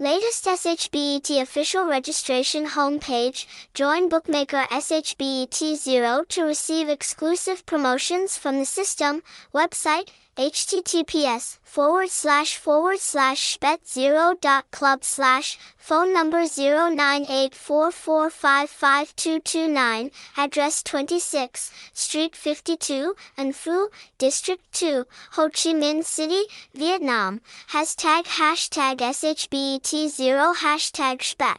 Latest SHBET official registration homepage. Join bookmaker SHBET0 to receive exclusive promotions from the system. Website https forward slash forward slash shbet0 dot club slash phone number 0984455229 address 26 street 52 An Phu district 2 Ho Chi Minh City Vietnam hashtag hashtag shbet0 hashtag shbet